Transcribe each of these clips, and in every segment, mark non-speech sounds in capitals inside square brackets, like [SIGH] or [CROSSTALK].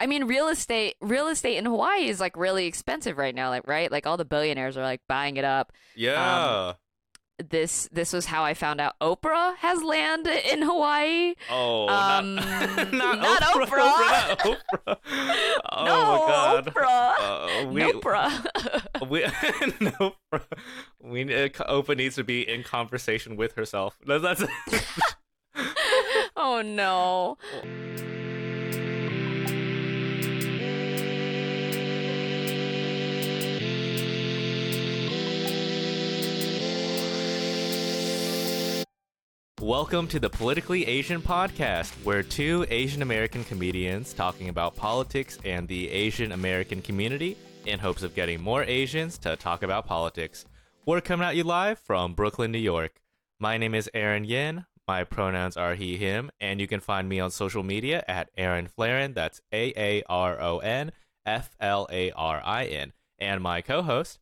I mean, real estate real estate in Hawaii is like really expensive right now, like right? Like all the billionaires are like buying it up. Yeah. This this was how I found out Oprah has land in Hawaii. oh, um, [LAUGHS] not, not Oprah. Oprah. Oprah, [LAUGHS] not Oprah. Oh no, my god. Oprah. Uh, we, Oprah. [LAUGHS] we we uh, Oprah needs to be in conversation with herself. That's, that's oh no. Welcome to the Politically Asian podcast, where two Asian American comedians talking about politics and the Asian American community in hopes of getting more Asians to talk about politics. We're coming at you live from Brooklyn, New York. My name is Aaron Yin. My pronouns are he, him, and you can find me on social media at Aaron Flarin. That's A A R O N F L A R I N. And my co host,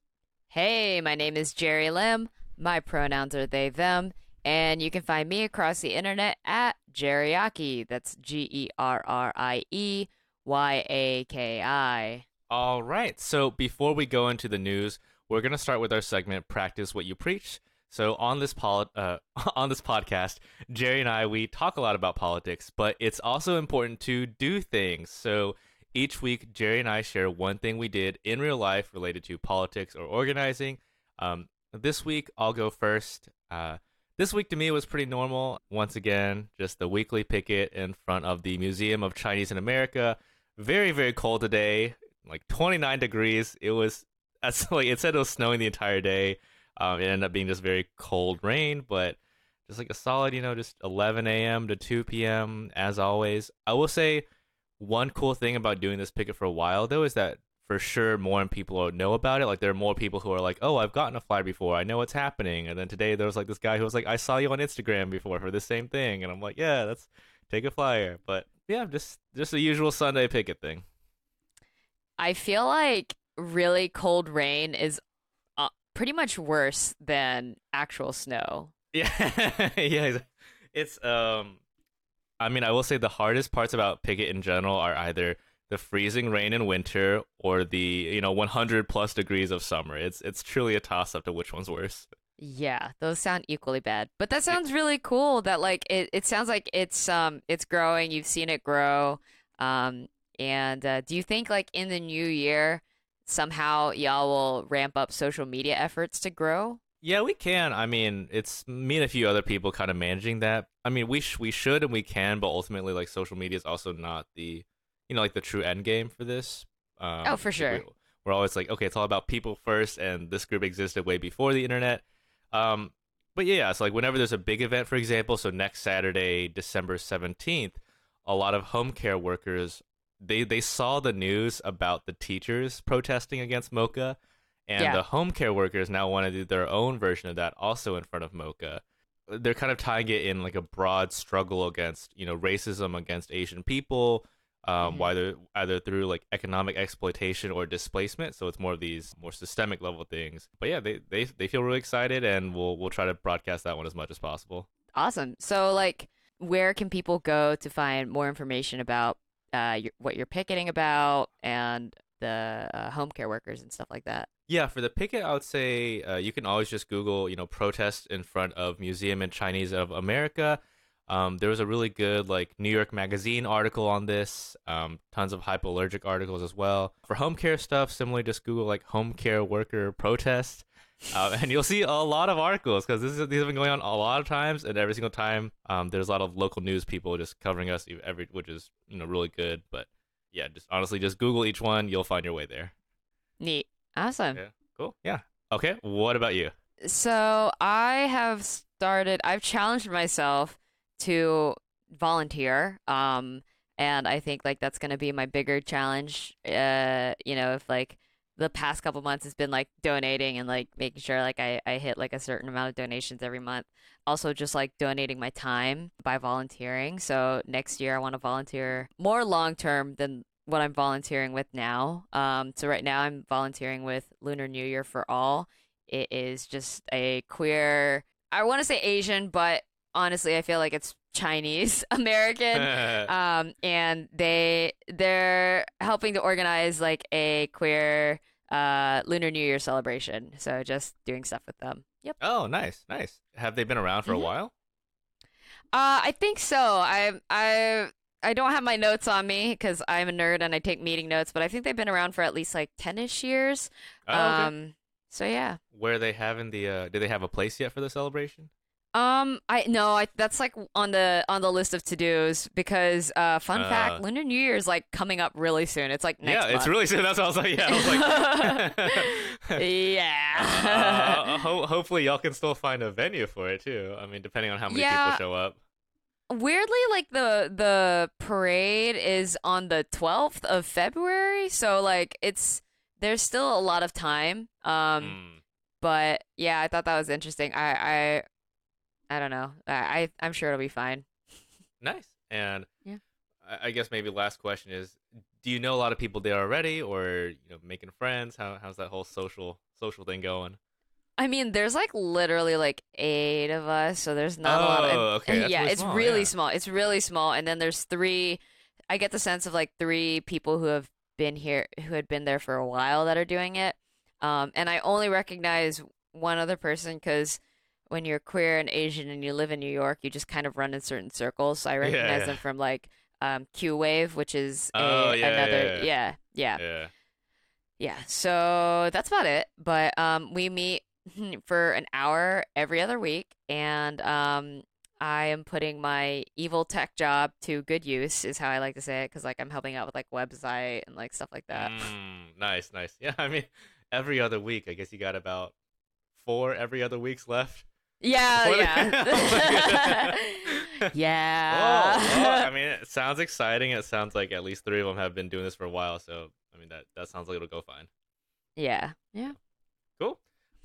Hey, my name is Gerrie Lim. My pronouns are they, them. And you can find me across the internet at Gerrieyaki. That's G E R R I E Y A K I. All right. So before we go into the news, we're going to start with our segment "Practice What You Preach." So on this poli- uh, [LAUGHS] on this podcast, Gerrie and I we talk a lot about politics, but it's also important to do things. So each week, Gerrie and I share one thing we did in real life related to politics or organizing. Um, this week, I'll go first. Uh, this week to me was pretty normal. Once again, just the weekly picket in front of the Museum of Chinese in America. Very, very cold today, like 29 degrees. It was, [LAUGHS] like, it said it was snowing the entire day. Um, it ended up being just very cold rain, but just like a solid, you know, just 11 a.m. to 2 p.m. as always. I will say one cool thing about doing this picket for a while though is that for sure more people know about it. Like there are more people who are like, "Oh, I've gotten a flyer before. I know what's happening." And then today there was like this guy who was like, "I saw you on Instagram before for the same thing," and I'm like, "Yeah, that's take a flyer." But yeah, just just the usual Sunday picket thing. I feel like really cold rain is uh, pretty much worse than actual snow. Yeah, [LAUGHS] yeah. It's um, I mean, I will say the hardest parts about picket in general are either the freezing rain in winter or the you know 100 plus degrees of summer. It's it's truly a toss up to which one's worse. Yeah, those sound equally bad. But that sounds really cool that like it, it sounds like it's um it's growing. You've seen it grow. Um and uh, do you think like in the new year somehow y'all will ramp up social media efforts to grow? Yeah, we can. I mean, it's me and a few other people kind of managing that. I mean, we sh- we should and we can, but ultimately, like social media is also not the you know like the true end game for this. Um, Oh, for sure. we- we're always like, okay, it's all about people first, and this group existed way before the internet. Um, but yeah, it's like whenever there's a big event, for example, so next Saturday, December seventeenth, a lot of home care workers they they saw the news about the teachers protesting against MOCA, and Yeah. the home care workers now want to do their own version of that, also in front of MOCA. They're kind of tying it in like a broad struggle against you know racism against Asian people, um, Mhm. whether either through like economic exploitation or displacement. So it's more of these more systemic level things. But yeah, they they they feel really excited, and we'll we'll try to broadcast that one as much as possible. Awesome. So like where can people go to find more information about uh your, what you're picketing about and the uh, home care workers and stuff like that? Yeah, for the picket, I would say uh, you can always just Google, you know, protest in front of Museum in Chinese of America. Um, there was a really good like New York Magazine article on this. Um, tons of Hyperallergic articles as well. For home care stuff, similarly, just Google like home care worker protest, uh, and you'll see a lot of articles because this is, these have been going on a lot of times, and every single time um, there's a lot of local news people just covering us every, which is you know really good. But yeah, just honestly, just Google each one, you'll find your way there. Neat. Awesome. Yeah. Cool. Yeah. Okay. What about you? So I have started. I've challenged myself to volunteer. Um, and I think like that's gonna be my bigger challenge. Uh, you know, if like the past couple months has been like donating and like making sure like I I hit like a certain amount of donations every month. Also, just like donating my time by volunteering. So next year I want to volunteer more long term than what I'm volunteering with now. Um, so right now I'm volunteering with Lunar New Year for All. It is just a queer, I want to say Asian, but honestly, I feel like it's Chinese [LAUGHS] American, [LAUGHS] um, and they they're helping to organize like a queer uh, Lunar New Year celebration. So just doing stuff with them. Yep. oh, nice, nice. Have they been around for Mhm. a while? Uh, I think so. I I I don't have my notes on me because I'm a nerd and I take meeting notes, but I think they've been around for at least like ten-ish years. Oh, okay. Um, so yeah. Where are they having the? Uh, do they have a place yet for the celebration? Um, I no, I that's like on the on the list of to dos because uh, fun Uh. fact, Lunar New Year is like coming up really soon. It's like next yeah, it's really soon. That's what I was like. Yeah, I was like. [LAUGHS] yeah. [LAUGHS] uh, ho- hopefully, y'all can still find a venue for it too. I mean, depending on how many Yeah. people show up. Weirdly, like the the parade is on the 12th of February, so like it's there's still a lot of time. Um, Mm. but yeah, I thought that was interesting. I I I don't know. I, I I'm sure it'll be fine. [LAUGHS] Nice. And Yeah. I, I guess maybe last question is: Do you know a lot of people there already, or you know, making friends? How how's that whole social social thing going? I mean, there's like literally like eight of us, so there's not a lot of. Oh, okay, that's yeah, really it's small, really yeah. small. It's really small, and then there's three. I get the sense of like three people who have been here, who had been there for a while, that are doing it. Um, and I only recognize one other person because when you're queer and Asian and you live in New York, you just kind of run in certain circles. So I recognize yeah. them from like um, Q Wave, which is a, Oh, yeah, another. yeah, yeah, yeah. Yeah. Yeah, so that's about it. But um, we meet [LAUGHS] for an hour every other week, and um, I am putting my evil tech job to good use, is how I like to say it, because like I'm helping out with like website and like stuff like that. Mm, nice, nice. [LAUGHS] Yeah, I mean, every other week. I guess you got about four every other weeks left. Yeah, yeah, [LAUGHS] [LAUGHS] Oh, yeah. well, I mean, it sounds exciting. It sounds like at least three of them have been doing this for a while. So, I mean, that that sounds like it'll go fine. yeah, yeah. Cool.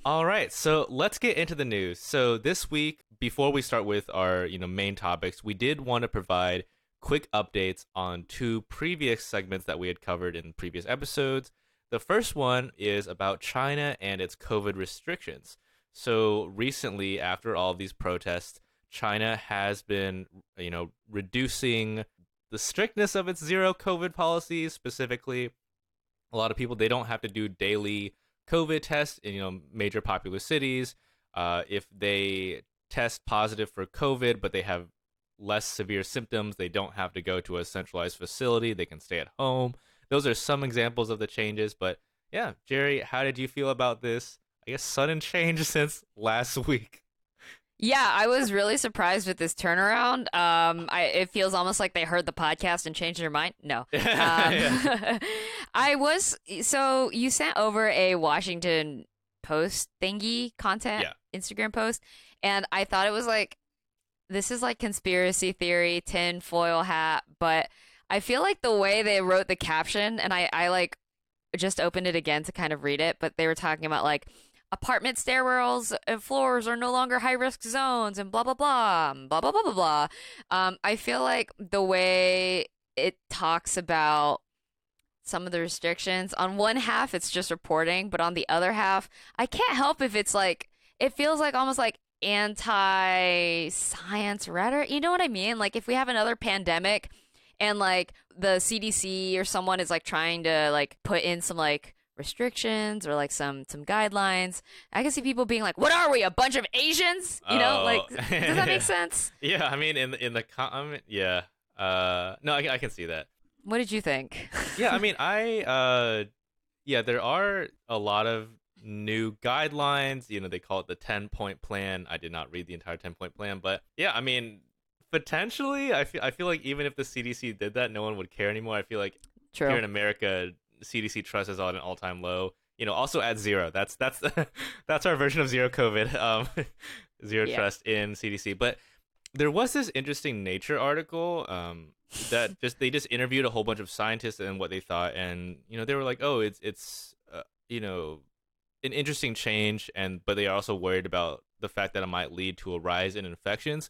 All right, so let's get into the news. So this week, before we start with our you know main topics, we did want to provide quick updates on two previous segments that we had covered in previous episodes. The first one is about China and its COVID restrictions. So recently, after all these protests, China has been you know reducing the strictness of its zero COVID policies. Specifically, a lot of people they don't have to do daily COVID tests in you know major popular cities. Uh, if they test positive for COVID, but they have less severe symptoms, they don't have to go to a centralized facility. They can stay at home. Those are some examples of the changes. But yeah, Gerrie, how did you feel about this? I guess sudden change [LAUGHS] since last week. Yeah, I was really surprised with this turnaround. Um, I it feels almost like they heard the podcast and changed their mind. No, [LAUGHS] um, [LAUGHS] I was so you sent over a Washington Post thingy content Yeah. Instagram post, and I thought it was like this is like conspiracy theory, tin foil hat, but I feel like the way they wrote the caption, and I I like just opened it again to kind of read it, but they were talking about like apartment stairwells and floors are no longer high risk zones and blah blah blah blah blah blah blah blah. Um, I feel like the way it talks about some of the restrictions on one half it's just reporting, but on the other half I can't help if it's like it feels like almost like anti science rhetoric. You know what I mean? Like if we have another pandemic and like the CDC or someone is like trying to like put in some like restrictions or like some some guidelines. I can see people being like, "What are we? A bunch of Asians?" You know, Oh. like does that make [LAUGHS] sense? yeah, I mean, in the, in the comment, yeah. Uh, no, I, I can see that. What did you think? yeah, I [LAUGHS] mean, I uh, yeah, there are a lot of new guidelines. You know, they call it the ten point plan. I did not read the entire ten point plan, but yeah, I mean, potentially, I feel I feel like even if the CDC did that, no one would care anymore. I feel like here in America, CDC trust is on an all time low. You know, also at zero. That's that's [LAUGHS] that's our version of zero COVID. Um, [LAUGHS] zero Yeah. trust in CDC. But there was this interesting Nature article um, that [LAUGHS] just they just interviewed a whole bunch of scientists and what they thought, and you know they were like, oh, it's it's uh, you know an interesting change, and but they are also worried about the fact that it might lead to a rise in infections.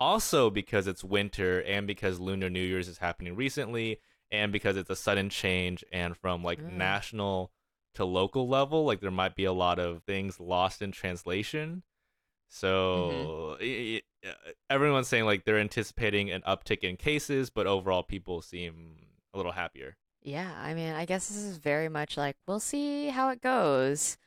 Also because it's winter and because Lunar New Year's is happening recently and because it's a sudden change and from like Mm. national to local level, like there might be a lot of things lost in translation. So Mm-hmm. i- i- everyone's saying like they're anticipating an uptick in cases, but overall people seem a little happier. Yeah, I mean, I guess this is very much like we'll see how it goes.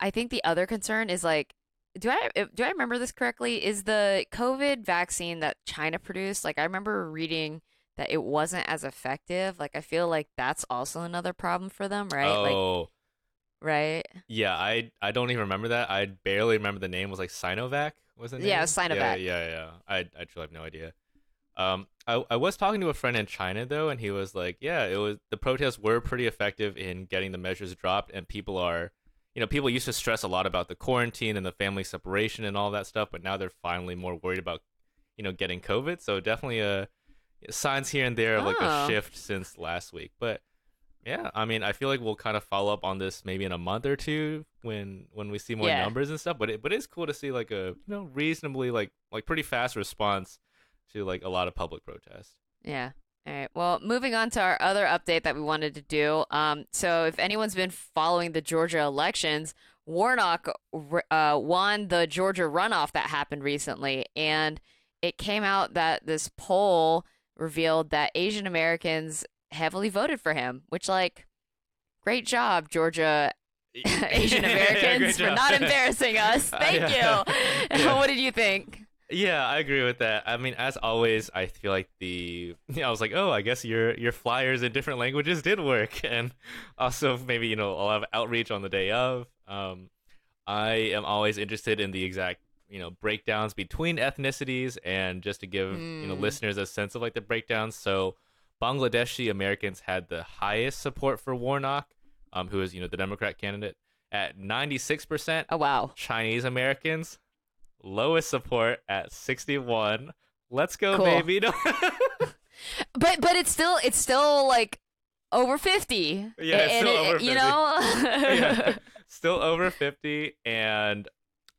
I think the other concern is like do I do I remember this correctly? Is the COVID vaccine that China produced, like I remember reading that it wasn't as effective. Like I feel like that's also another problem for them, right? Oh. Like right? Yeah, I I don't even remember that. I barely remember the name. It was like Sinovac, wasn't it? Yeah, Sinovac. Yeah, yeah, yeah. I I truly have no idea. Um, I I was talking to a friend in China though, and he was like, "Yeah, it was the protests were pretty effective in getting the measures dropped, and people are, you know, people used to stress a lot about the quarantine and the family separation and all that stuff, but now they're finally more worried about, you know, getting COVID. So definitely a signs here and there of like Oh. a shift since last week, but." Yeah, I mean, I feel like we'll kind of follow up on this maybe in a month or two when when we see more Yeah. numbers and stuff. But it but it's cool to see like a you know reasonably like like pretty fast response to like a lot of public protest. Yeah. All right. Well, moving on to our other update that we wanted to do. Um, so if anyone's been following the Georgia elections, Warnock uh, won the Georgia runoff that happened recently, and it came out that this poll revealed that Asian Americans heavily voted for him, which like great job, Georgia [LAUGHS] Asian [LAUGHS] Americans great for not [LAUGHS] embarrassing us. Uh, Thank yeah. you. Yeah. what did you think? Yeah, I agree with that. I mean, as always, I feel like the you know, I was like, oh, I guess your your flyers in different languages did work, and also maybe you know a lot of outreach on the day of. Um, I am always interested in the exact you know breakdowns between ethnicities, and just to give you know Mm. listeners a sense of like the breakdowns. So, Bangladeshi Americans had the highest support for Warnock, um, who is you know the Democrat candidate at ninety six percent. Oh wow. Chinese Americans, lowest support at 61. Let's go, Cool. baby. No. [LAUGHS] But but it's still it's still like over fifty. Yeah, it's still it- over You 50. know. [LAUGHS] yeah, [LAUGHS] still over 50. And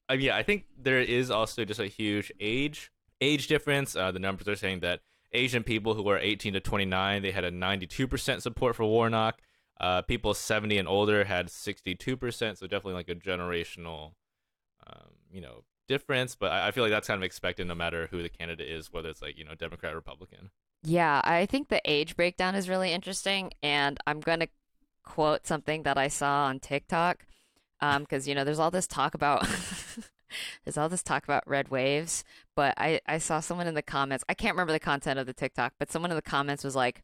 uh, yeah, I think there is also just a huge age age difference. Uh, the numbers are saying that Asian people who are 18 to 29, they had a 92% support for Warnock. Uh, people 70 and older had 62%. So definitely like a generational, um, you know, difference. But I, I feel like that's kind of expected no matter who the candidate is, whether it's like, you know, Democrat, or Republican. Yeah, I think the age breakdown is really interesting, and I'm going to quote something that I saw on TikTok, Um, because you know there's all this talk about [LAUGHS] there's all this talk about red waves, but I I saw someone in the comments. I can't remember the content of the TikTok, but someone in the comments was like,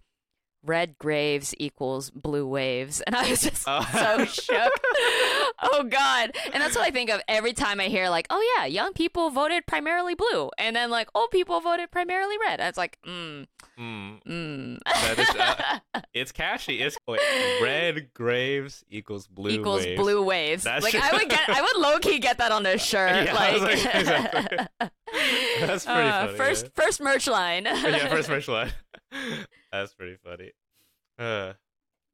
"Red graves equals blue waves," and I was just Oh. [LAUGHS] so shook. [LAUGHS] oh God! And that's what I think of every time I hear like, "Oh yeah, young people voted primarily blue," and then like old people voted primarily red. And it's like, mm, Mm, mm. Is, uh, [LAUGHS] it's catchy. It's wait, red graves equals blue equals waves. blue waves. That's like true. I would get, I would low key get that on a shirt. Yeah, like, like, exactly. That's pretty uh, funny, First, yeah. first merch line. yeah, first first line. That's pretty funny. Uh,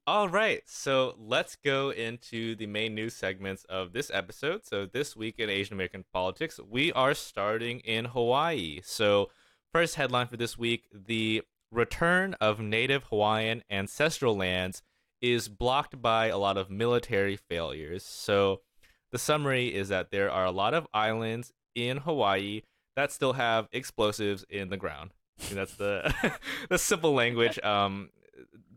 all right, so let's go into the main news segments of this episode. So this week in Asian American politics, we are starting in Hawaii. So first headline for this week: the return of Native Hawaiian ancestral lands is blocked by a lot of military failures. So the summary is that there are a lot of islands in Hawaii that still have explosives in the ground. That's the [LAUGHS] the simple language. Um,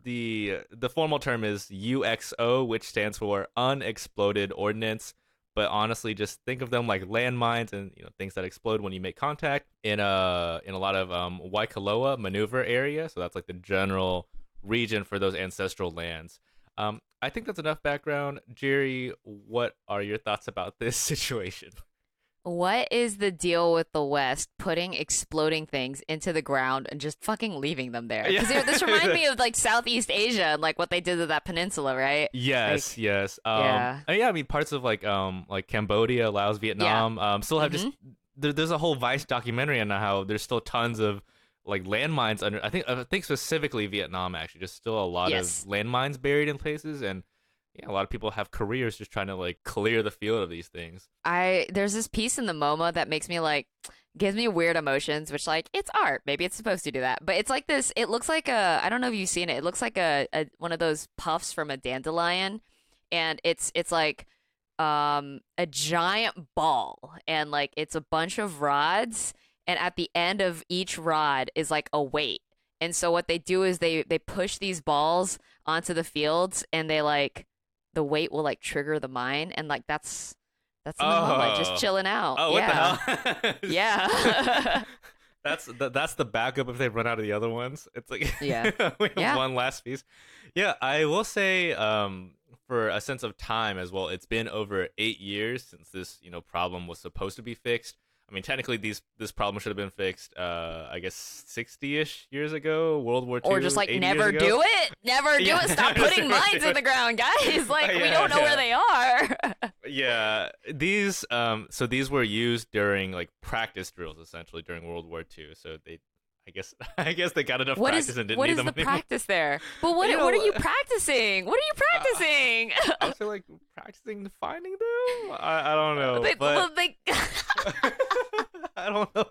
the the formal term is UXO, which stands for unexploded ordnance. But honestly, just think of them like landmines and you know things that explode when you make contact in a in a lot of um, Waikoloa maneuver area. So that's like the general region for those ancestral lands. Um, I think that's enough background. Gerrie, what are your thoughts about this [LAUGHS] situation? What is the deal with the West putting exploding things into the ground and just fucking leaving them there? Because Yeah. this reminds me [LAUGHS] of like Southeast Asia and like what they did to that peninsula, right? Yes, yes. Um, yeah. yeah. yeah, I mean parts of like um like Cambodia, Laos, Vietnam, um still have just there, there's a whole Vice documentary on how there's still tons of like landmines under I think I think specifically Vietnam actually just still a lot Yes. of landmines buried in places and yeah, a lot of people have careers just trying to like clear the field of these things. I there's this piece in the MoMA that makes me like gives me weird emotions, which like it's art. Maybe it's supposed to do that, but it's like this. It looks like a I don't know if you've seen it. It looks like a, a one of those puffs from a dandelion, and it's it's like um a giant ball and like it's a bunch of rods and at the end of each rod is like a weight. And so what they do is they they push these balls onto the fields and they like the weight will like trigger the mine and like that's that's in the moment, Oh. just chilling out. Oh, what yeah. the hell? [LAUGHS] Yeah. [LAUGHS] that's the, that's the backup if they run out of the other ones. It's like Yeah. [LAUGHS] we have Yeah. one last piece. Yeah, I will say um, for a sense of time as well, it's been over eight years since this you know problem was supposed to be fixed. I mean, technically, these this problem should have been fixed. Uh, I guess sixty-ish years ago, World War II. or just like never do it. Never do Yeah, it. Stop [LAUGHS] putting mines in the ground, guys. Like we don't know yeah. where they are. [LAUGHS] Yeah, these um, so these were used during like practice drills essentially during World War II. So they, I guess, [LAUGHS] I guess they got enough What practice is and didn't what need is them the anymore. practice there? But what [LAUGHS] You what are you uh, practicing? What are you practicing? [LAUGHS] I was like practicing finding them. I, I don't know, they, but well, they, I don't know.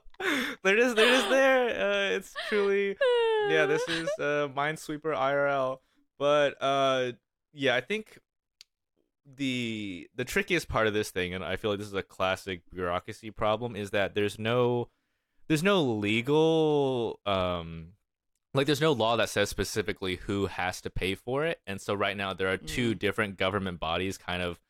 They're just they're just there. Uh, it's truly yeah. This is uh, Minesweeper IRL, but uh, yeah, I think the the trickiest part of this thing, and I feel like this is a classic bureaucracy problem, is that there's no there's no legal um like there's no law that says specifically who has to pay for it. And so right now there are two different government bodies kind of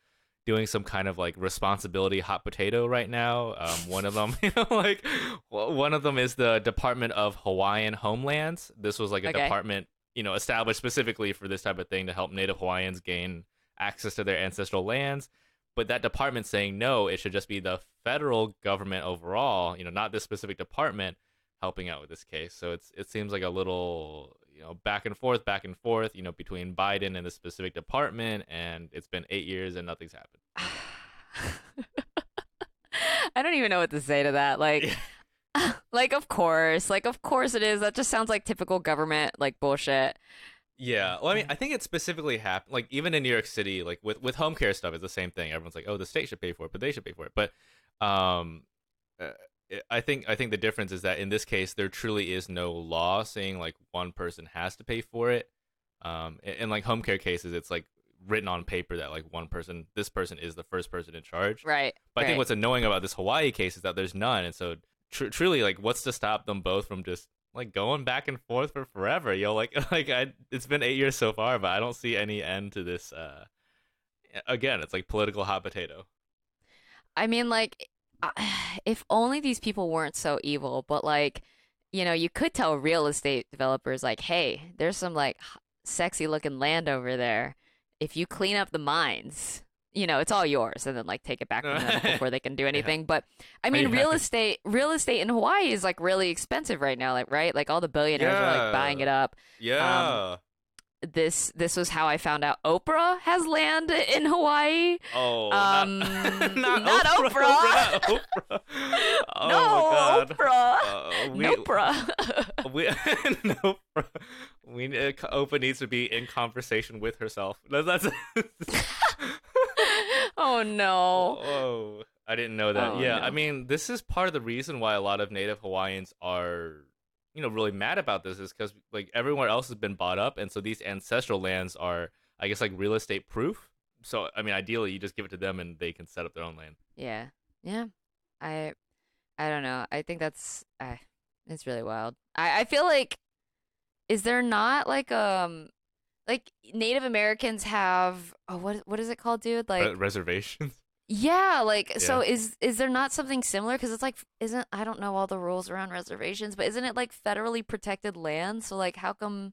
doing some kind of like responsibility hot potato right now. Um, one of them [LAUGHS] you know like one of them is the department of hawaiian homelands. This was like a Okay. department you know established specifically for this type of thing to help native hawaiians gain access to their ancestral lands but that department saying no it should just be the federal government overall you know not this specific department helping out with this case so it's it seems like a little you know back and forth back and forth you know between biden and the specific department and it's been eight years and nothing's happened [SIGHS] I don't even know what to say to that. Like, [LAUGHS] like of course, like of course it is. That just sounds like typical government like bullshit. Yeah, well, I mean, I think it specifically happened. Like even in New York City, like with with home care stuff, it's the same thing. Everyone's like, "Oh, the state should pay for it, but they should pay for it." But, um, uh, I think I think the difference is that in this case, there truly is no law saying like one person has to pay for it. Um, in, in like home care cases, it's like written on paper that like one person, this person is the first person in charge. Right. But I think what's annoying about this Hawaii case is that there's none, and so tr- truly, like, what's to stop them both from just like going back and forth for forever? Yo, like, [LAUGHS] like I, it's been eight years so far, but I don't see any end to this. Uh, again, it's like political hot potato. I mean, like, [SIGHS] if only these people weren't so evil. But like, you know, you could tell real estate developers like, hey, there's some like sexy looking land over there. If you clean up the mines, you know, it's all yours, and then like take it back from them [LAUGHS] before they can do anything. But I mean, Yeah. real estate, real estate in Hawaii is like really expensive right now. Like, right? Like all the billionaires are like buying it up. Yeah. This this was how I found out Oprah has land in Hawaii. oh, um, [LAUGHS] not, not Oprah. Oprah. not Oprah. [LAUGHS] Oh no, my god. Oprah. Uh, we, Nopra. we no, we uh, Oprah needs to be in conversation with herself. That's, that's [LAUGHS] oh no. Oh, I didn't know that. Oh, yeah, no. I mean, this is part of the reason why a lot of Native Hawaiians are, you know, really mad about this is because like everywhere else has been bought up, and so these ancestral lands are, I guess, like real estate proof. So, I mean, ideally, you just give it to them, and they can set up their own land. Yeah. Yeah. I I don't know. I think that's I it's really wild. I I feel like is there not like um like Native Americans have oh what what is it called, dude? Like Re- reservations. [LAUGHS] Yeah, like so is is there not something similar cuz it's like isn't I don't know all the rules around reservations, but isn't it like federally protected land? So like how come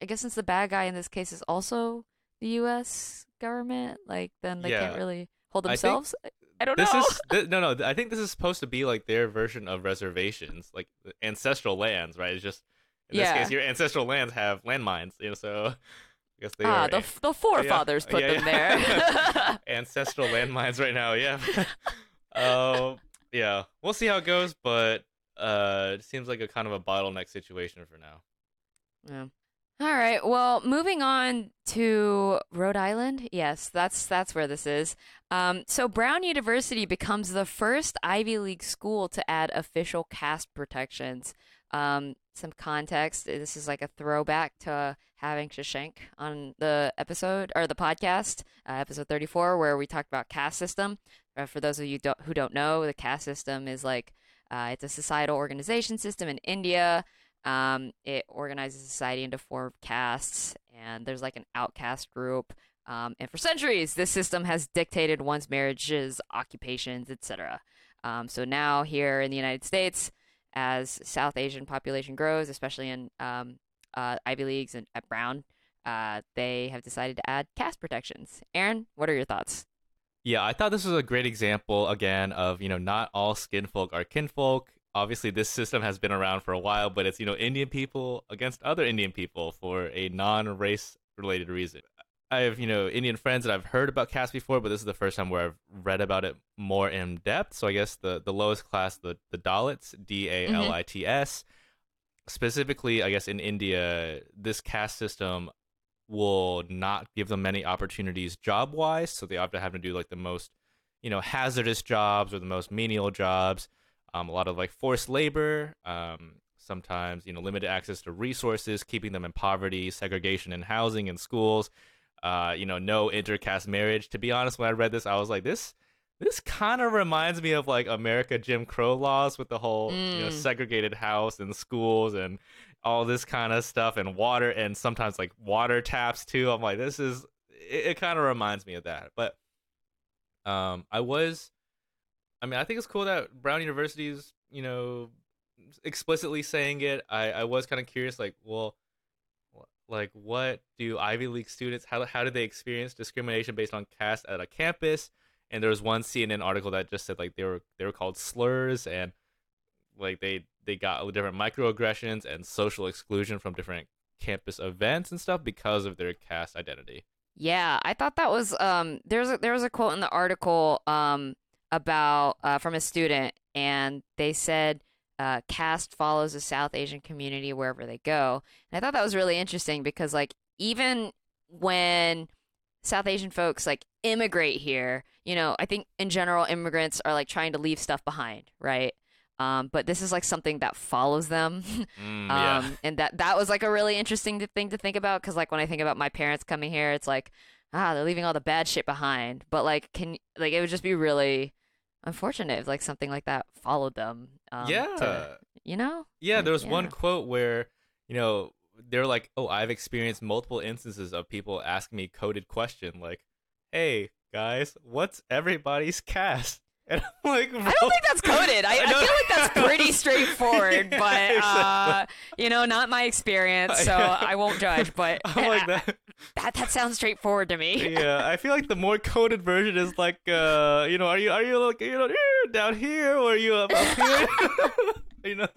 I guess since the bad guy in this case is also the US government, like then they can't really hold themselves? I, I don't This know. is [LAUGHS] th- no, no. I think this is supposed to be like their version of reservations, like ancestral lands, right? It's just in Yeah. this case, your ancestral lands have landmines, you know. So guess they ah, are the the forefathers put yeah, them yeah. there. [LAUGHS] [LAUGHS] ancestral landmines right now. Yeah. uh, [LAUGHS] yeah. We'll see how it goes, but uh, it seems like a kind of a bottleneck situation for now. Yeah. All right. Well, moving on to Rhode Island. Yes, that's that's where this is. Um, so Brown University becomes the first Ivy League school to add official caste protections. Um, some context, this is like a throwback to having Shashank on the episode or the podcast, uh, episode 34, where we talked about caste system. Uh, for those of you don't, who don't know, the caste system is like uh, it's a societal organization system in India. Um, it organizes society into four castes, and there's like an outcast group. Um, and for centuries, this system has dictated one's marriages, occupations, etc. Um, so now here in the United States, as South Asian population grows, especially in um, uh, Ivy Leagues and at Brown, uh, they have decided to add caste protections. Aaron, what are your thoughts? Yeah, I thought this was a great example again of you know not all skin folk are kinfolk. Obviously, this system has been around for a while, but it's you know Indian people against other Indian people for a non-race related reason. I have you know Indian friends that I've heard about caste before, but this is the first time where I've read about it more in depth. So I guess the the lowest class, the the Dalits, D A L I T S, specifically, I guess in India, this caste system will not give them many opportunities job wise. So they often have to do like the most, you know, hazardous jobs or the most menial jobs. Um, a lot of like forced labor. Um, sometimes you know limited access to resources, keeping them in poverty, segregation in housing and schools. Uh, you know, no intercaste marriage. To be honest, when I read this, I was like, this this kind of reminds me of like America Jim Crow laws with the whole mm. you know mm. segregated house and schools and all this kind of stuff and water and sometimes like water taps too. I'm like, this is it, it kind of reminds me of that. But um, I was, I mean, I think it's cool that Brown University is you know explicitly saying it. I I was kind of curious, like, well, like what do Ivy League students how how do they experience discrimination based on caste at a campus? And there was one CNN article that just said like they were they were called slurs and like they they got different microaggressions and social exclusion from different campus events and stuff because of their caste identity. Yeah, I thought that was um there's a, there was a quote in the article um about uh, from a student and they said uh, caste follows the South Asian community wherever they go. And I thought that was really interesting because like even when South Asian folks like immigrate here, you know, I think in general immigrants are like trying to leave stuff behind, right? Um, but this is like something that follows them, mm, [LAUGHS] yeah. um, and that that was like a really interesting thing to think about because like when I think about my parents coming here, it's like ah they're leaving all the bad shit behind, but like can like it would just be really unfortunate if like something like that followed them. Um, yeah, to, you know. Yeah, there was yeah. one quote where you know they're like, "Oh, I've experienced multiple instances of people asking me coded question like, hey guys, what's everybody's [LAUGHS] caste?" And I'm like, I don't think that's coded. I, I, I feel like that's [LAUGHS] pretty straightforward, yeah, but [LAUGHS] uh, you know, not my experience, so [LAUGHS] I won't judge. But I'm like that. that that sounds straightforward to me. yeah, I feel like the more coded version is like, uh, you know, are you are you like you know down here or are you up, up here? you know.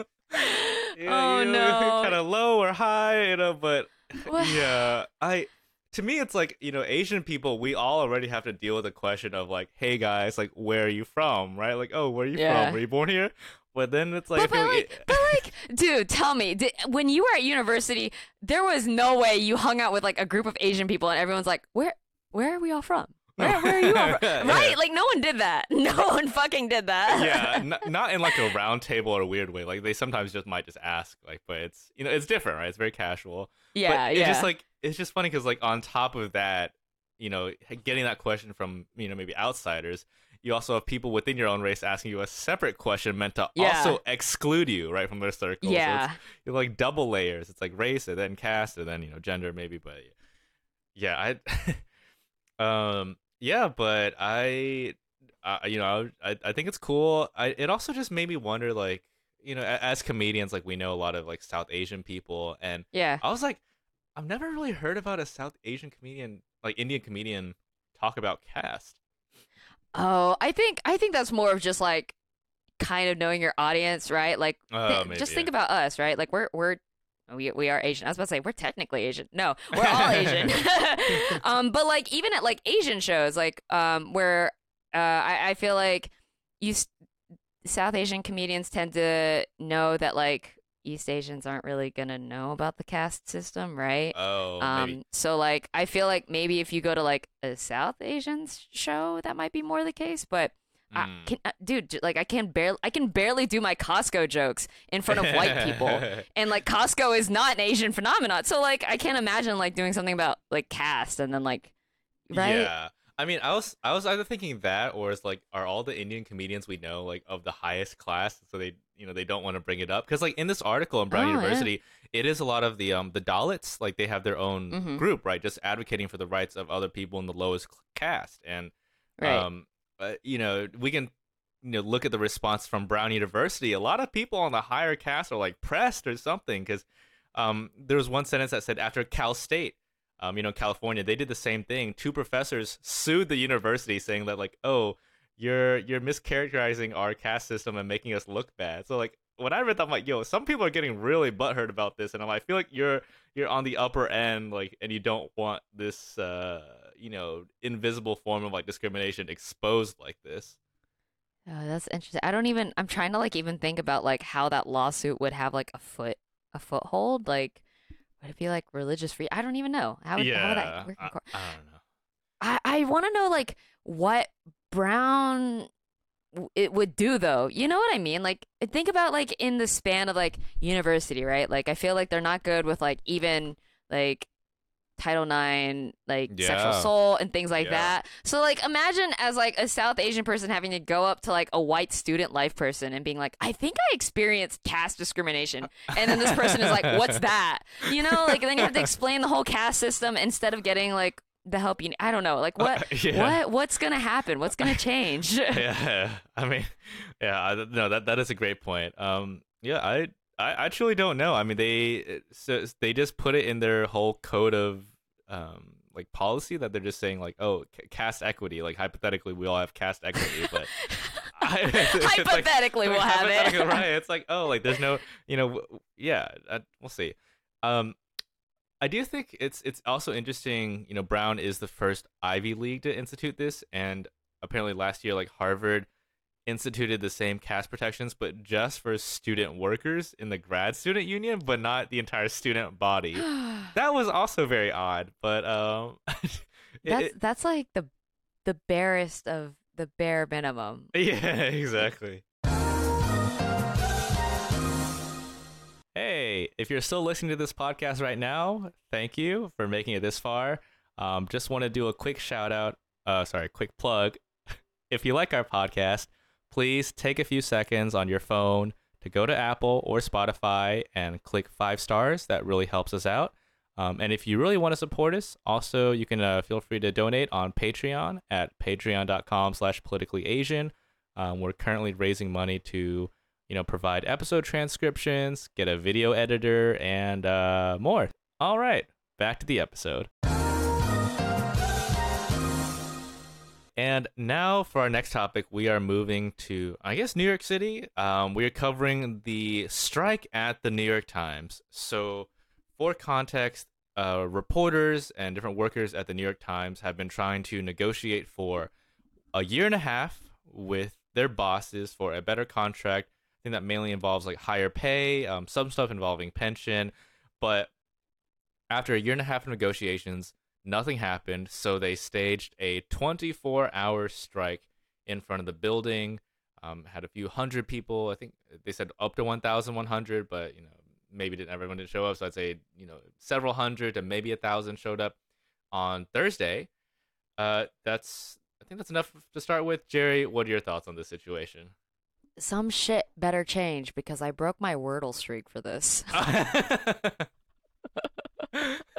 Yeah, oh you know, no. Kind of low or high, you know, but yeah, I to me it's like you know asian people we all already have to deal with the question of like hey guys like where are you from right like oh where are you yeah. from were you born here but then it's like, but, but, like, but like, dude, tell me, did, when you were at university, there was no way you hung out with like a group of Asian people and everyone's like, where, where are we all from? Where, where are you? [LAUGHS] Right? Like, no one did that. [LAUGHS] No one fucking did that. yeah, [LAUGHS] n- not in like a round table or a weird way. Like, they sometimes just might just ask, like, but it's you know, it's different, right? It's very casual. Yeah, but yeah. It's just like it's just funny because like on top of that, you know, getting that question from you know maybe outsiders, you also have people within your own race asking you a separate question meant to yeah. also exclude you right from their circle. Yeah, so it's, like double layers. It's like race and then caste and then you know gender maybe, but yeah, I, um, yeah, but I, you know, I I think it's cool. I it also just made me wonder like you know as comedians like we know a lot of like South Asian people and yeah, I was like I've never really heard about a South Asian comedian, like Indian comedian, talk about caste. Oh, I think I think that's more of just like kind of knowing your audience, right? Like, uh, th- maybe, just yeah. think about us, right? Like we're we're we we are Asian. I was about to say we're technically Asian. No, [LAUGHS] we're all Asian. [LAUGHS] [LAUGHS] um, but like even at like Asian shows, like um, where uh, I I feel like you South Asian comedians tend to know that like East Asians aren't really gonna know about the caste system, right? Oh, um, maybe. so like I feel like maybe if you go to like a South Asian show, that might be more the case. But I Mm. can, uh, dude, like I can barely, I can barely do my Costco jokes in front of white people, [LAUGHS] and like Costco is not an Asian phenomenon. So like I can't imagine like doing something about like caste and then like, right? Yeah. I mean, I was I was either thinking that or it's like, are all the Indian comedians we know like of the highest class, so they you know they don't want to bring it up because like in this article in Brown Oh, yeah. University, it is a lot of the um the Dalits like they have their own Mhm. group right, just advocating for the rights of other people in the lowest caste, and Right. um uh, you know we can you know look at the response from Brown University. A lot of people on the higher caste are like pressed or something because um there was one sentence that said after Cal State um, you know, California, they did the same thing. Two professors sued the university, saying that like, oh, you're you're mischaracterizing our caste system and making us look bad. So like, when I read that, I'm like, yo, some people are getting really butthurt about this, and I'm like, I feel like you're you're on the upper end, like, and you don't want this, uh, you know, invisible form of like discrimination exposed like this. Oh, that's interesting. I don't even. I'm trying to like even think about like how that lawsuit would have like a foot a foothold. Like, would it be like religious free? I don't even know. How would, yeah, how would that work? in I? I don't know. I I want to know like what Brown it would do though. You know what I mean? Like think about like in the span of like university, right? Like I feel like they're not good with like even like Title IX, like sexual Yeah. assault and things like Yeah. that. So like imagine as like a South Asian person having to go up to like a white student life person and being like, I think I experienced caste discrimination. And then this person is like, What's that? You know, like then you have to explain the whole caste system instead of getting like the help you need. I don't know. Like what [LAUGHS] Yeah. what what's gonna happen? What's gonna change? [LAUGHS] yeah i mean yeah I, no that that is a great point um yeah i i, I truly don't know i mean they so they just put it in their whole code of um like policy that they're just saying like oh ca- caste equity like hypothetically we all have cast equity but [LAUGHS] I- [LAUGHS] it's- it's like- Hypothetically, we'll have it. right [LAUGHS] it's like oh like there's no you know w- yeah uh, we'll see um I do think it's it's also interesting. You know, Brown is the first Ivy League to institute this, and apparently last year, like Harvard instituted the same caste protections, but just for student workers in the grad student union, but not the entire student body. [SIGHS] that was also very odd, but um, [LAUGHS] it- that's it- that's like the the barest of the bare minimum. [LAUGHS] yeah, exactly. Hey, if you're still listening to this podcast right now, thank you for making it this far. Um, just want to do a quick shout out. Uh, sorry, quick plug. [LAUGHS] if you like our podcast, please take a few seconds on your phone to go to Apple or Spotify and click five stars. That really helps us out. Um, and if you really want to support us, also you can uh, feel free to donate on Patreon at patreon.com slash politically Asian. Um, we're currently raising money to, you know, provide episode transcriptions, get a video editor, and uh, more. All right, back to the episode. And now for our next topic, we are moving to, I guess, New York City. Um, we are covering the strike at the New York Times. So, for context, uh, reporters and different workers at the New York Times have been trying to negotiate for a year and a half with their bosses for a better contract. I think that mainly involves like higher pay, um, some stuff involving pension. But after a year and a half of negotiations, nothing happened. So they staged a 24 hour strike in front of the building. Um, had a few hundred people. I think they said up to 1,100, but you know maybe didn't everyone didn't show up. So I'd say you know several hundred to maybe a thousand showed up on Thursday. Uh, that's I think that's enough to start with. Gerrie, what are your thoughts on this situation? Some shit better change because I broke my Wordle streak for this. [LAUGHS] [LAUGHS] [LAUGHS]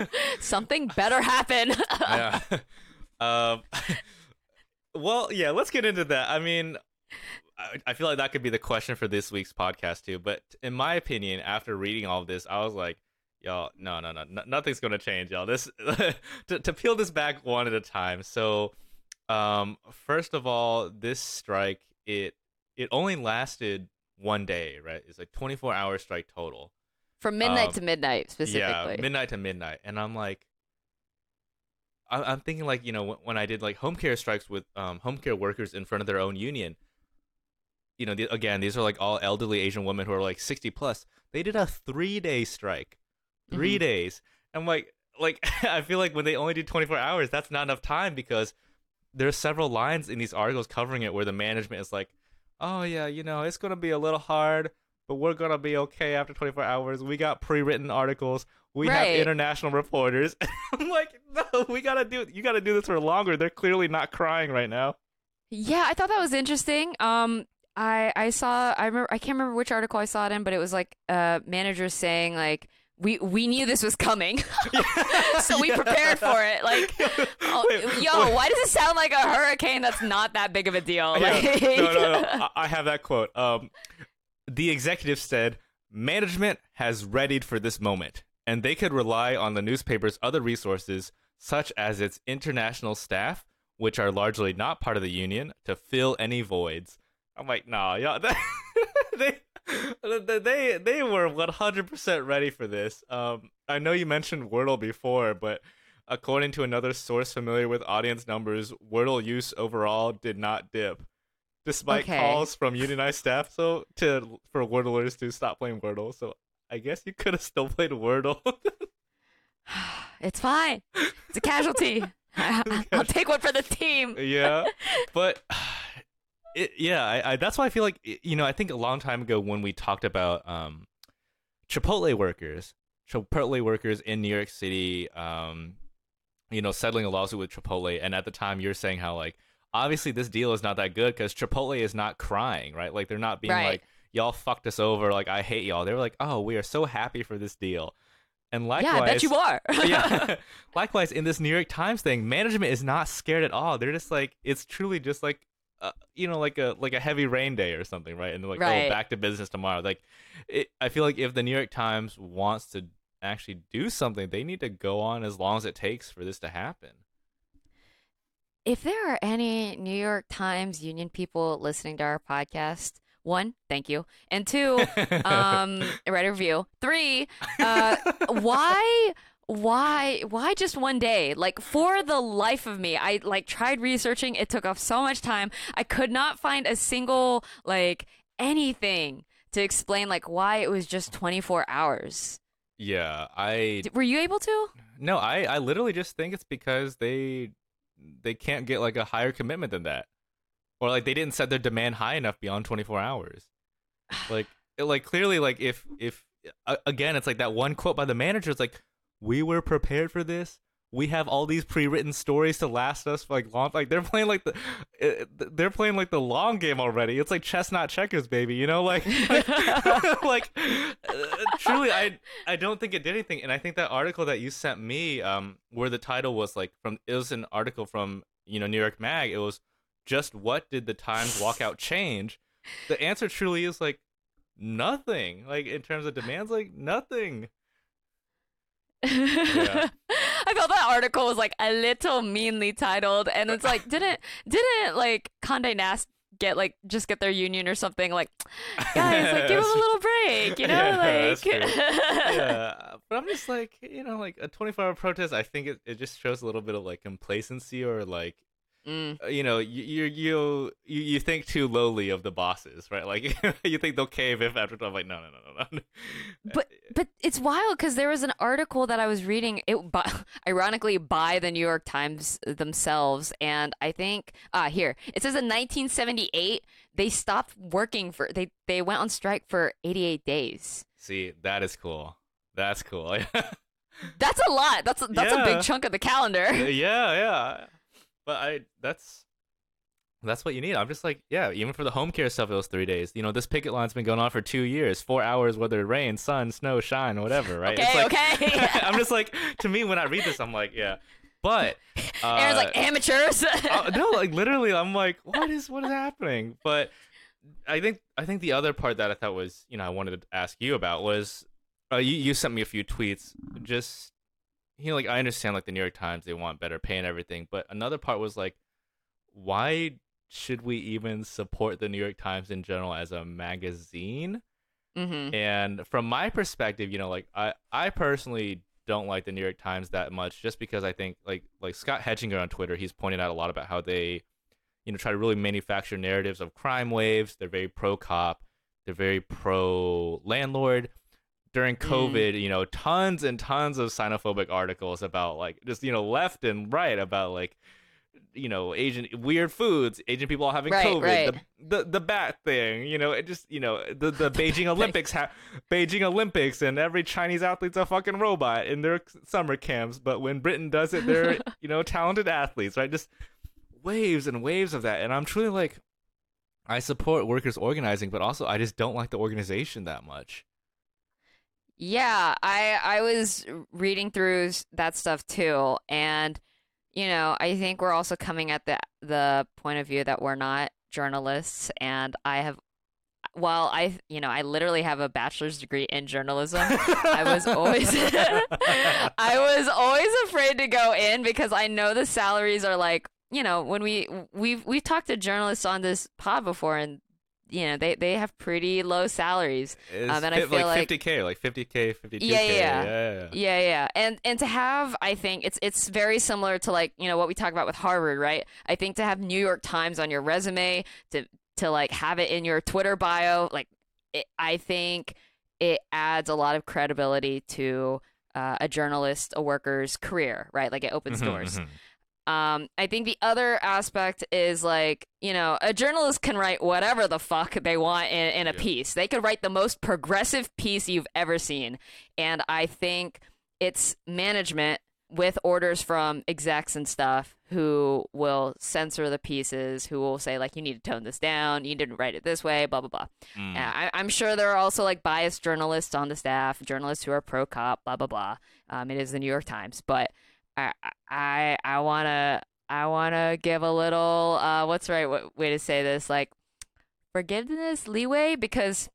[LAUGHS] Something better happen. [LAUGHS] yeah. [LAUGHS] Um, well, yeah, let's get into that. I mean, I, I feel like that could be the question for this week's podcast too. But in my opinion, after reading all this, I was like, y'all, no, no, no, no nothing's gonna change, y'all. This to, to peel this back one at a time. So, um, first of all, this strike it it only lasted one day, right? It's like 24 hour strike total. From midnight Um, to midnight, specifically. Yeah, midnight to midnight, and I'm like, I- I'm thinking like you know when- when I did like home care strikes with um home care workers in front of their own union. You know, the, again, these are like all elderly Asian women who are like 60 plus. They did a three day strike, 3 Mhm. days. I'm like, like [LAUGHS] I feel like when they only do 24 hours, that's not enough time because there's several lines in these articles covering it where the management is like, "Oh yeah, you know, it's gonna be a little hard, but we're gonna be okay after 24 hours. We got pre-written articles. We Right. have international reporters." [LAUGHS] I'm like, "No, we gotta do. You gotta do this for longer. They're clearly not crying right now." Yeah, I thought that was interesting. Um, I I saw I remember I can't remember which article I saw it in, but it was like uh managers saying like we we knew this was coming, [LAUGHS] [LAUGHS] so we Yeah. prepared for it. Like, oh, Wait, yo, wait. why does it sound like a hurricane that's not that big of a deal? Yeah. Like, no, no, no. I- I have that quote. Um, the executive said, "Management has readied for this moment, and they could rely on the newspaper's other resources, such as its international staff, which are largely not part of the union, to fill any voids." I'm like, nah, yeah, [LAUGHS] they, they, they, they were 100% ready for this. Um, I know you mentioned Wordle before, but according to another source familiar with audience numbers, Wordle use overall did not dip, despite Okay. calls from unionized staff so to for Wordlers to stop playing Wordle. So I guess you could have still played Wordle. [SIGHS] it's fine. It's a casualty. [LAUGHS] [LAUGHS] I'll take one for the team. yeah, [LAUGHS] but [SIGHS] it, yeah, I, I, that's why I feel like you know I think a long time ago when we talked about um, Chipotle workers, Chipotle workers in New York City, um, you know, settling a lawsuit with Chipotle, and at the time you're saying how like obviously this deal is not that good because Chipotle is not crying, right? Like they're not being Right. like y'all fucked us over, like I hate y'all. They were like, oh, we are so happy for this deal, and likewise, yeah, I bet you are. [LAUGHS] yeah. [LAUGHS] Likewise, in this New York Times thing, management is not scared at all. They're just like it's truly just like uh, you know like a like a heavy rain day or something, right? And they're like, Right. oh, back to business tomorrow. Like, it, I feel like if the New York Times wants to actually do something, they need to go on as long as it takes for this to happen. If there are any New York Times union people listening to our podcast, one, thank you, and two, um, [LAUGHS] write a review. Three, uh, why, why, why just one day? Like for the life of me, I like tried researching. It took off so much time. I could not find a single like anything to explain like why it was just 24 hours. yeah, i Were you able to? no, I I literally just think it's because they they can't get like a higher commitment than that, or like they didn't set their demand high enough beyond 24 hours. [SIGHS] Like it- like clearly like if if a- again it's like that one quote by the manager. It's like we were prepared for this. We have all these pre-written stories to last us for like long. Like they're playing like the, uh, they're playing like the long game already. It's like chess, not checkers, baby. You know, like, [LAUGHS] like, [LAUGHS] uh, truly, I I don't think it did anything. And I think that article that you sent me, um, where the title was like from it was an article from you know New York Mag. It was just what did the Times walkout [LAUGHS] change? The answer truly is like nothing. Like in terms of demands, like nothing. Yeah. I felt that article was like a little meanly titled, and it's like didn't didn't like Condé Nast get like just get their union or something like guys like give them a little break, you know, Yeah, [LAUGHS] like [LAUGHS] yeah, but I'm just like, you know, like a 24 hour protest. I think it, it just shows a little bit of like complacency or like, Mm. uh, you know, you you you you, think too lowly of the bosses, right? Like [LAUGHS] you think they'll cave if after. I'm like, no, no, no, no, no. [LAUGHS] But but it's wild because there was an article that I was reading, it by, [LAUGHS] ironically by the New York Times themselves, and I think ah here it says in 1978 they stopped working for they they went on strike for 88 days. see, that is cool. That's cool. That's a lot. That's a, that's a big chunk of the calendar. yeah, yeah. But I that's that's what you need. I'm just like, yeah, even for the home care stuff, it was three days. You know, this picket line's been going on for two years, four hours, whether it rain, sun, snow, shine, whatever, right? Okay, like, okay. [LAUGHS] I'm just like, to me, when I read this, I'm like, yeah. But [LAUGHS] uh, Aaron's like amateurs. [LAUGHS] uh, no, like literally, I'm like, what is what is happening? But I think I think the other part that I thought was, you know, I wanted to ask you about was, uh, you you sent me a few tweets, just you know, like I understand like the New York Times they want better pay and everything, but another part was like, why should we even support the New York Times in general as a magazine? hmm And from my perspective, you know, like I, I personally don't like the New York Times that much just because I think like like Scott Hechinger on Twitter, he's pointed out a lot about how they, you know, try to really manufacture narratives of crime waves. They're very pro cop, they're very pro landlord. During Mm. COVID, you know, tons and tons of xenophobic articles about like just, you know, left and right about like you know, Asian weird foods, Asian people having Right, COVID, right. the, the the bat thing, you know, it just you know the the [LAUGHS] Beijing Olympics, ha- Beijing Olympics, and every Chinese athlete's a fucking robot in their summer camps, but when Britain does it, they're [LAUGHS] you know talented athletes, right? Just waves and waves of that, and I'm truly like, I support workers organizing, but also I just don't like the organization that much. Yeah, I I was reading through that stuff too, and you know, I think we're also coming at the the point of view that we're not journalists, and I have, while I, you know, I literally have a bachelor's degree in journalism. I was always [LAUGHS] I was always afraid to go in because I know the salaries are like, you know, when we we've we've talked to journalists on this pod before and you know, they they have pretty low salaries. Um, and I feel like- 50k, like 50k, 52k. Yeah, yeah, yeah. yeah. Yeah. And and to have I think it's it's very similar to like, you know, what we talk about with Harvard, right? I think to have New York Times on your resume, to to like have it in your Twitter bio, like it, I think it adds a lot of credibility to uh, a journalist, a worker's career, right? Like it opens Mhm, doors. mhm. Um, I think the other aspect is like, you know, a journalist can write whatever the fuck they want in, in a Yeah. piece. They could write the most progressive piece you've ever seen. And I think it's management with orders from execs and stuff who will censor the pieces, who will say, like, you need to tone this down, you didn't write it this way, blah, blah, blah. Mm. I, I'm sure there are also like biased journalists on the staff, journalists who are pro cop, blah blah blah. Um, it is the New York Times, but I I I wanna I wanna give a little uh, what's the right w- way to say this like forgiveness leeway because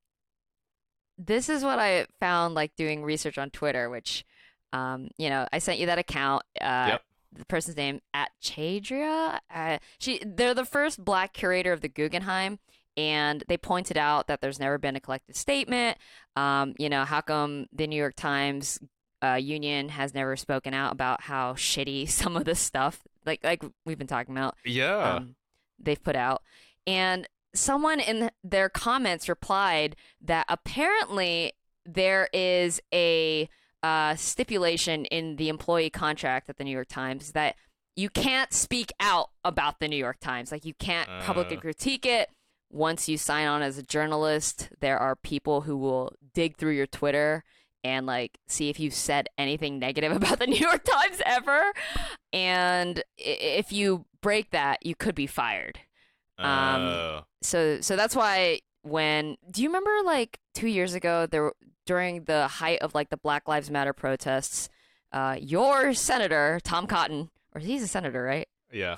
this is what I found like doing research on Twitter, which um you know I sent you that account. Uh, Yep. The person's name at Chadria. Uh, she they're the first black curator of the Guggenheim and they pointed out that there's never been a collective statement. Um, you know, how come the New York Times uh, union has never spoken out about how shitty [LAUGHS] some of the stuff, like like we've been talking about, yeah. um, they've put out, and someone in their comments replied that apparently there is a uh, stipulation in the employee contract at the New York Times that you can't speak out about the New York Times. Like you can't publicly Uh. critique it. Once you sign on as a journalist, there are people who will dig through your Twitter and like see if you've said anything negative [LAUGHS] about the New York Times ever. And if you break that, you could be fired. um, Oh. So so that's why when do you remember like 2 years ago there during the height of like the Black Lives Matter protests, uh your senator Tom Cotton or he's a senator, right? yeah.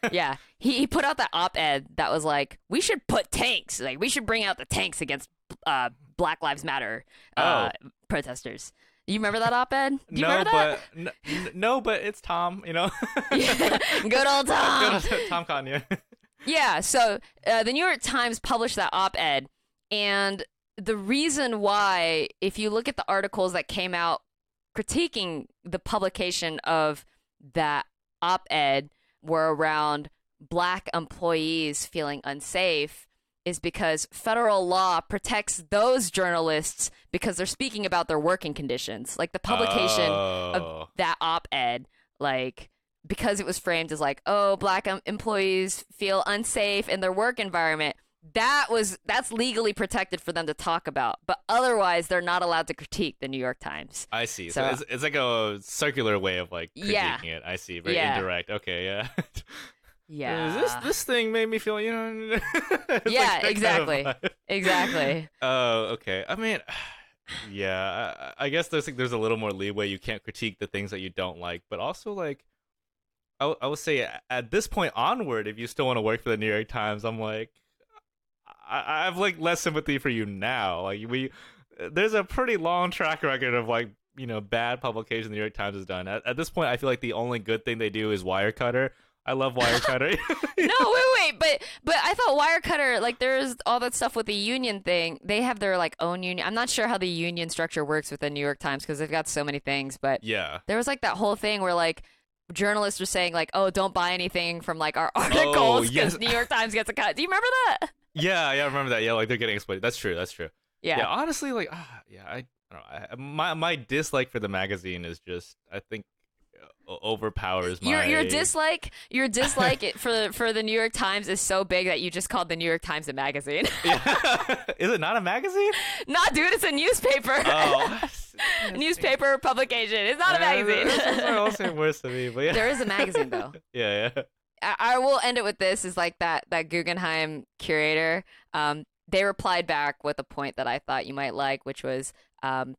[LAUGHS] yeah, he, he put out that op-ed that was like, we should put tanks, like we should bring out the tanks against uh, Black Lives Matter uh, protesters. You remember that op-ed? Do you no, remember that? but n- no, but it's Tom. You know. Yeah. [LAUGHS] Good old [LAUGHS] Tom. Good old Tom Cotton. Yeah. [LAUGHS] Yeah, so uh, the New York Times published that op ed, and the reason why, if you look at the articles that came out critiquing the publication of that op ed, were around black employees feeling unsafe. Is because federal law protects those journalists because they're speaking about their working conditions. Like the publication Oh. of that op-ed like because it was framed as like oh black em- employees feel unsafe in their work environment that was that's legally protected for them to talk about but otherwise they're not allowed to critique the new york times I see. So, So- it's, it's like a circular way of like critiquing Yeah. it. I see. Very Yeah. indirect. Okay. Yeah. [LAUGHS] yeah This this thing made me feel you know. [LAUGHS] it's like Yeah, kind of exactly. exactly [LAUGHS] Oh, okay. I mean, [SIGHS] yeah. I, I guess there's like there's a little more leeway. You can't critique the things that you don't like, but also like, I w- I would say at this point onward, if you still want to work for the New York Times, I'm like, I, I have like less sympathy for you now. Like we, there's a pretty long track record of like you know bad publication the New York Times has done. At, at this point, I feel like the only good thing they do is Wirecutter. I love Wirecutter. [LAUGHS] [LAUGHS] no wait wait but but i thought wirecutter like there's all that stuff with the union thing they have their like own union i'm not sure how the union structure works with the new york times because they've got so many things but yeah. there was like that whole thing where like journalists were saying like oh don't buy anything from like our [LAUGHS] articles Oh, because yes. new york times gets a cut do you remember that Yeah, yeah, I remember that. Yeah, like they're getting exploited. That's true. That's true. yeah, yeah honestly like ah, yeah i, I don't know I, my my dislike for the magazine is just i think overpowers my. Your your dislike your dislike it for for the New York Times is so big that you just called the New York Times a magazine. [LAUGHS] Yeah. Is it not a magazine? nah, dude, it's a newspaper. Oh, [LAUGHS] newspaper publication. It's not a is magazine. also worse to me, but yeah. there is a magazine though. [LAUGHS] Yeah, yeah. I, I will end it with this: is like that that Guggenheim curator. Um, they replied back with a point that I thought you might like, which was um,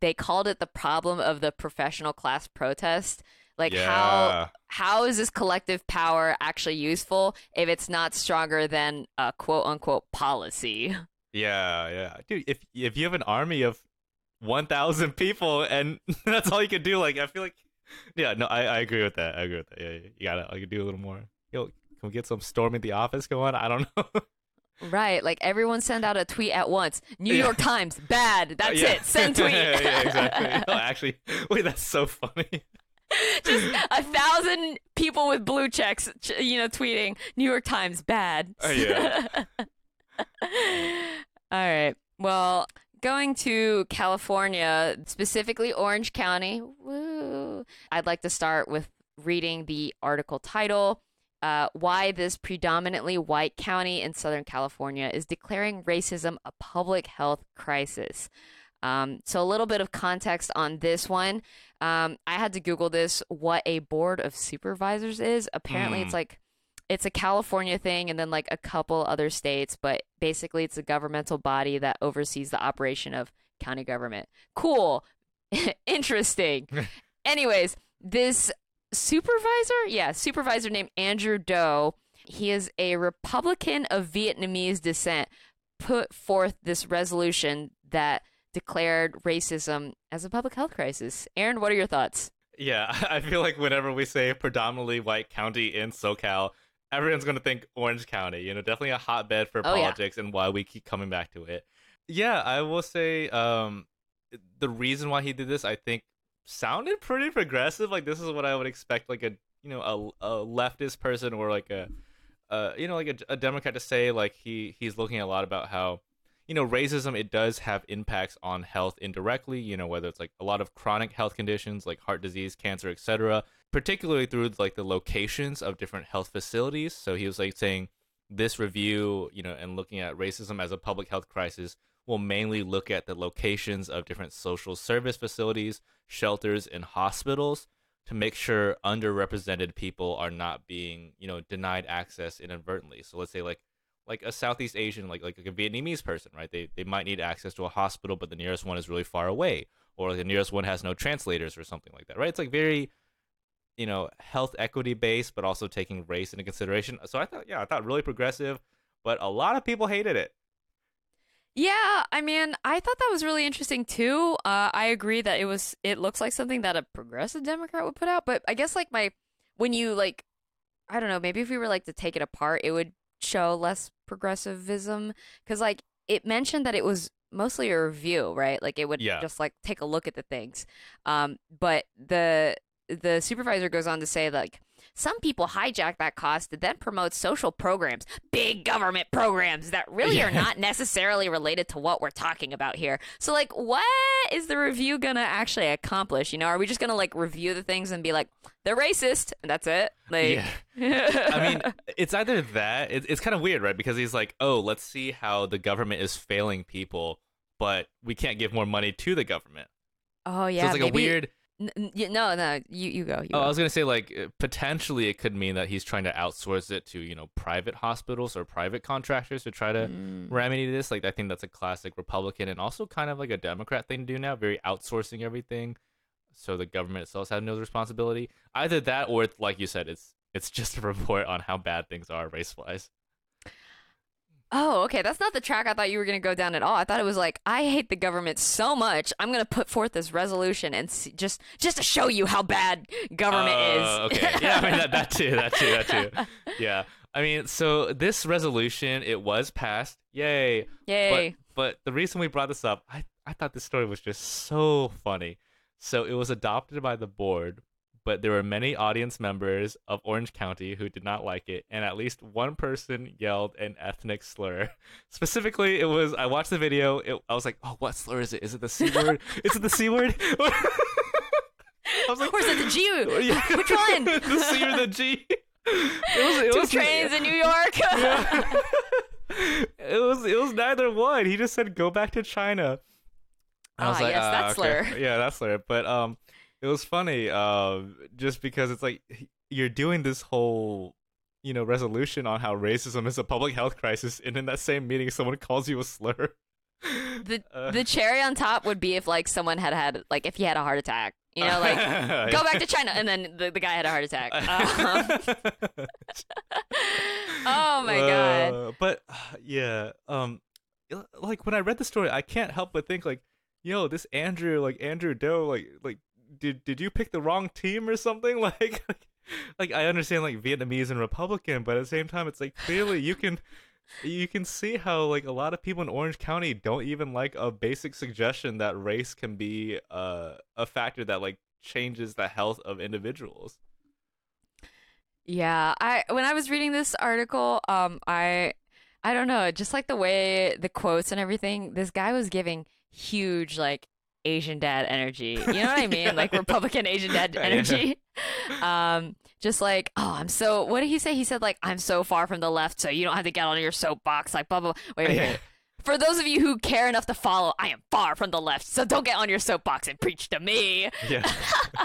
they called it the problem of the professional class protest. Like how how is this collective power actually useful if it's not stronger than a quote unquote policy? Yeah, yeah, dude. If if you have an army of one thousand people and [LAUGHS] that's all you can do, like I feel like, yeah, no, I, I agree with that. I agree with that. Yeah, yeah. you gotta like do a little more. Yo, can we get some storming the office going? I don't [LAUGHS] know. Right, like everyone send out a tweet at once. New Yeah. York Times, bad. [LAUGHS] Oh, that's Yeah. it. Send [LAUGHS] tweet. yeah, exactly. [LAUGHS] No, actually, wait, that's so funny. Just a thousand people with blue checks, you know, tweeting New York Times bad. Oh, yeah. All right. Well, going to California, specifically Orange County. Woo. I'd like to start with reading the article title. Uh, why this predominantly white county in Southern California is declaring racism a public health crisis. Um, so, a little bit of context on this one. Um, I had to Google this what a board of supervisors is. Apparently, it's Hmm. like it's a California thing and then like a couple other states, but basically, it's a governmental body that oversees the operation of county government. Cool. [LAUGHS] Interesting. [LAUGHS] Anyways, this supervisor, yeah, supervisor named Andrew Do, he is a Republican of Vietnamese descent, put forth this resolution that declared racism as a public health crisis. Aaron, what are your thoughts? Yeah, [LAUGHS] I feel like whenever we say predominantly white county in SoCal, everyone's going to think Orange County. You know, definitely a hotbed for Oh, yeah. politics and why we keep coming back to it. Yeah, I will say um, the reason why he did this, I think, sounded pretty progressive. Like this is what I would expect, like a you know a, a leftist person or like a uh, you know like a, a Democrat to say. Like he he's looking a lot about how you know racism it does have impacts on health indirectly you know whether it's like a lot of chronic health conditions like heart disease cancer etc particularly through like the locations of different health facilities so he was like saying this review you know and looking at racism as a public health crisis will mainly look at the locations of different social service facilities shelters and hospitals to make sure underrepresented people are not being you know denied access inadvertently so let's say like like a Southeast Asian, like like a Vietnamese person, right? They they might need access to a hospital, but the nearest one is really far away, or the nearest one has no translators or something like that, right? It's like very, you know, health equity based, but also taking race into consideration. So I thought, yeah, I thought really progressive, but a lot of people hated it. Yeah, I mean, I thought that was really interesting too. Uh, I agree that it was. It looks like something that a progressive Democrat would put out, but I guess like my when you like, I don't know, maybe if we were like to take it apart, it would show less progressivism because like it mentioned that it was mostly a review, right? Like it would Yeah. just like take a look at the things. Um, but the the supervisor goes on to say like some people hijack that cost to then promote social programs, big government programs that really are not necessarily related to what we're talking about here. So like what is the review gonna actually accomplish? You know, are we just gonna like review the things and be like, they're racist and that's it? Like Yeah. I mean, it's either that. It, it's kind of weird, right? Because he's like, oh, let's see how the government is failing people, but we can't give more money to the government. Oh yeah. so it's like maybe- a weird. N- n- y- no, no, you you go. You Oh, go. I was gonna say like uh, potentially it could mean that he's trying to outsource it to you know private hospitals or private contractors to try to Mm. remedy this. Like I think that's a classic Republican and also kind of like a Democrat thing to do now, very outsourcing everything, so the government itself has no responsibility. Either that or like you said, it's it's just a [LAUGHS] report on how bad things are race wise. Oh, okay. That's not the track I thought you were going to go down at all. I thought it was like, I hate the government so much. I'm going to put forth this resolution and see, just just to show you how bad government Uh, is. okay, yeah, I mean that, that too, that too, that too. [LAUGHS] Yeah, I mean, so this resolution it was passed, yay. Yay. But but the reason we brought this up, I I thought this story was just so funny. So it was adopted by the board, but there were many audience members of Orange County who did not like it, and at least one person yelled an ethnic slur. [LAUGHS] Specifically, it was I watched the video. It, I was like, oh, what slur is it? Is it the c [LAUGHS] word? is it the c word? [LAUGHS] I was like, Or is it the G? Yeah. Which one? the C or the G? It was, it Two was, trains in New York. Yeah. it was it was neither one. He just said go back to China. I was Ah, like, yes, ah, that's okay. slur. Yeah, that's slur. But um, it was funny. Um, just because it's like you're doing this whole, you know, resolution on how racism is a public health crisis, and in that same meeting, someone calls you a slur. The [LAUGHS] Uh, the cherry on top would be if like someone had had like if he had a heart attack. You know, like [LAUGHS] go back to China, and then the, the guy had a heart attack. [LAUGHS] Um, oh my god. Uh, but uh, [SIGHS] yeah, um, like when I read the story, I can't help but think like, yo, this Andrew, like Andrew Do, like like did did you pick the wrong team or something? Like, [LAUGHS] like, like I understand like Vietnamese and Republican, but at the same time, it's like clearly you can. You can see how like a lot of people in Orange County don't even like a basic suggestion that race can be uh, a factor that like changes the health of individuals. Yeah, I when I was reading this article, um, I I don't know, just like the way the quotes and everything, this guy was giving huge like Asian dad energy. You know what I mean? Yeah, [LAUGHS] like Republican Asian dad Yeah. energy. [LAUGHS] Um, just like, oh, I'm so. What did he say? He said like, I'm so far from the left, so you don't have to get on your soapbox. Like, blah blah. blah. Wait, wait, Yeah. wait. For those of you who care enough to follow, I am far from the left, so don't get on your soapbox and preach to me. Yeah.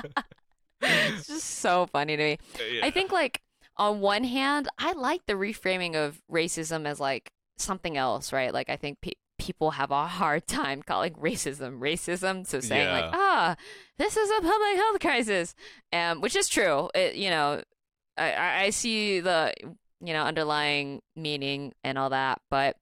[LAUGHS] it's just so funny to me. I think like on one hand, I like the reframing of racism as like something else, right? Like I think pe- people have a hard time calling racism racism, so saying like, Yeah. ah, this is a public health crisis, um, which is true. It, you know, I, I see the you know underlying meaning and all that, but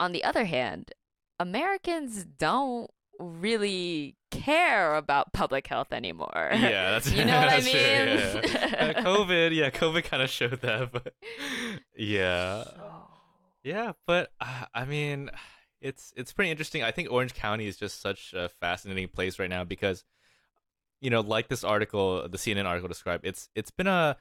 on the other hand, Americans don't really care about public health anymore. yeah, [LAUGHS] that's You [LAUGHS] know what I that's true, mean? yeah. [LAUGHS] Uh, COVID, yeah, COVID kind of showed that, but yeah, So- yeah, but uh, I mean, it's it's pretty interesting. I think Orange County is just such a fascinating place right now because, you know, like this article, the CNN article described, it's it's been a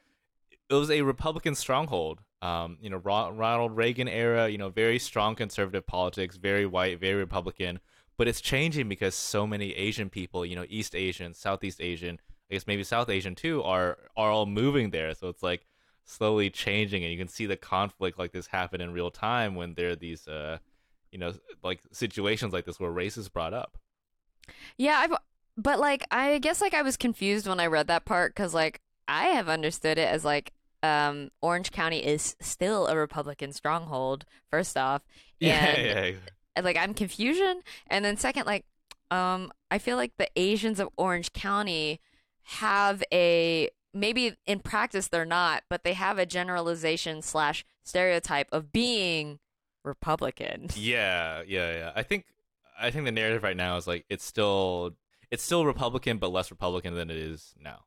it was a Republican stronghold. Um, you know, Ronald Reagan era, you know, very strong conservative politics, very white, very Republican. But it's changing because so many Asian people, you know, East Asian, Southeast Asian, I guess maybe South Asian too, are are all moving there. So it's like slowly changing, and you can see the conflict like this happen in real time when there are these, uh, you know, like situations like this where race is brought up. Yeah, I've, but like I guess like I was confused when I read that part because like I have understood it as like um Orange County is still a Republican stronghold. First off, [LAUGHS] and yeah, yeah. and, like I'm confusion, and then second, like um I feel like the Asians of Orange County have a maybe in practice they're not, but they have a generalization slash stereotype of being Republican. [LAUGHS] Yeah, yeah, yeah. I think I think the narrative right now is like it's still it's still Republican but less Republican than it is now.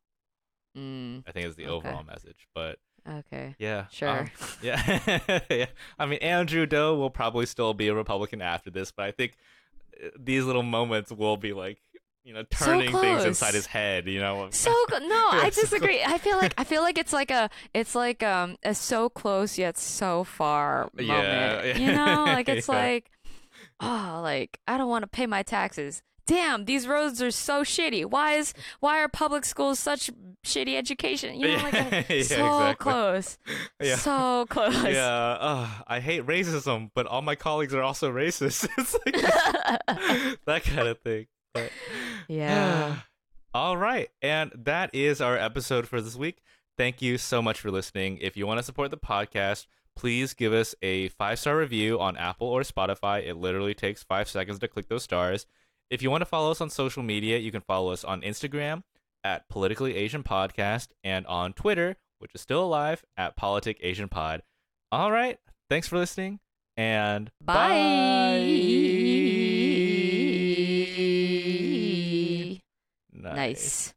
Mm, I think is the Okay. overall message. But okay. yeah, Sure. um, [LAUGHS] yeah, [LAUGHS] yeah. I mean, Andrew Do will probably still be a Republican after this, but I think uh, these little moments will be like you know So turning things inside his head. You know. So no, [LAUGHS] I so disagree. I feel like I feel like it's like a it's like um a so close yet so far moment. Yeah, [LAUGHS] You know, like it's yeah. like oh, like I don't want to pay my taxes. Damn, these roads are so shitty. Why is why are public schools such shitty education? You know, like [LAUGHS] Yeah, so exactly. close, Yeah. so close. Yeah, uh, I hate racism, but all my colleagues are also racist. it's like that kind of thing. But [LAUGHS] Yeah. [SIGHS] All right. And that is our episode for this week. Thank you so much for listening. If you want to support the podcast, please give us a five star review on Apple or Spotify. It literally takes five seconds to click those stars. If you want to follow us on social media, you can follow us on Instagram at Politically Asian Podcast and on Twitter, which is still alive, at Politic Asian Pod. All right. Thanks for listening and Bye. Nice. Nice.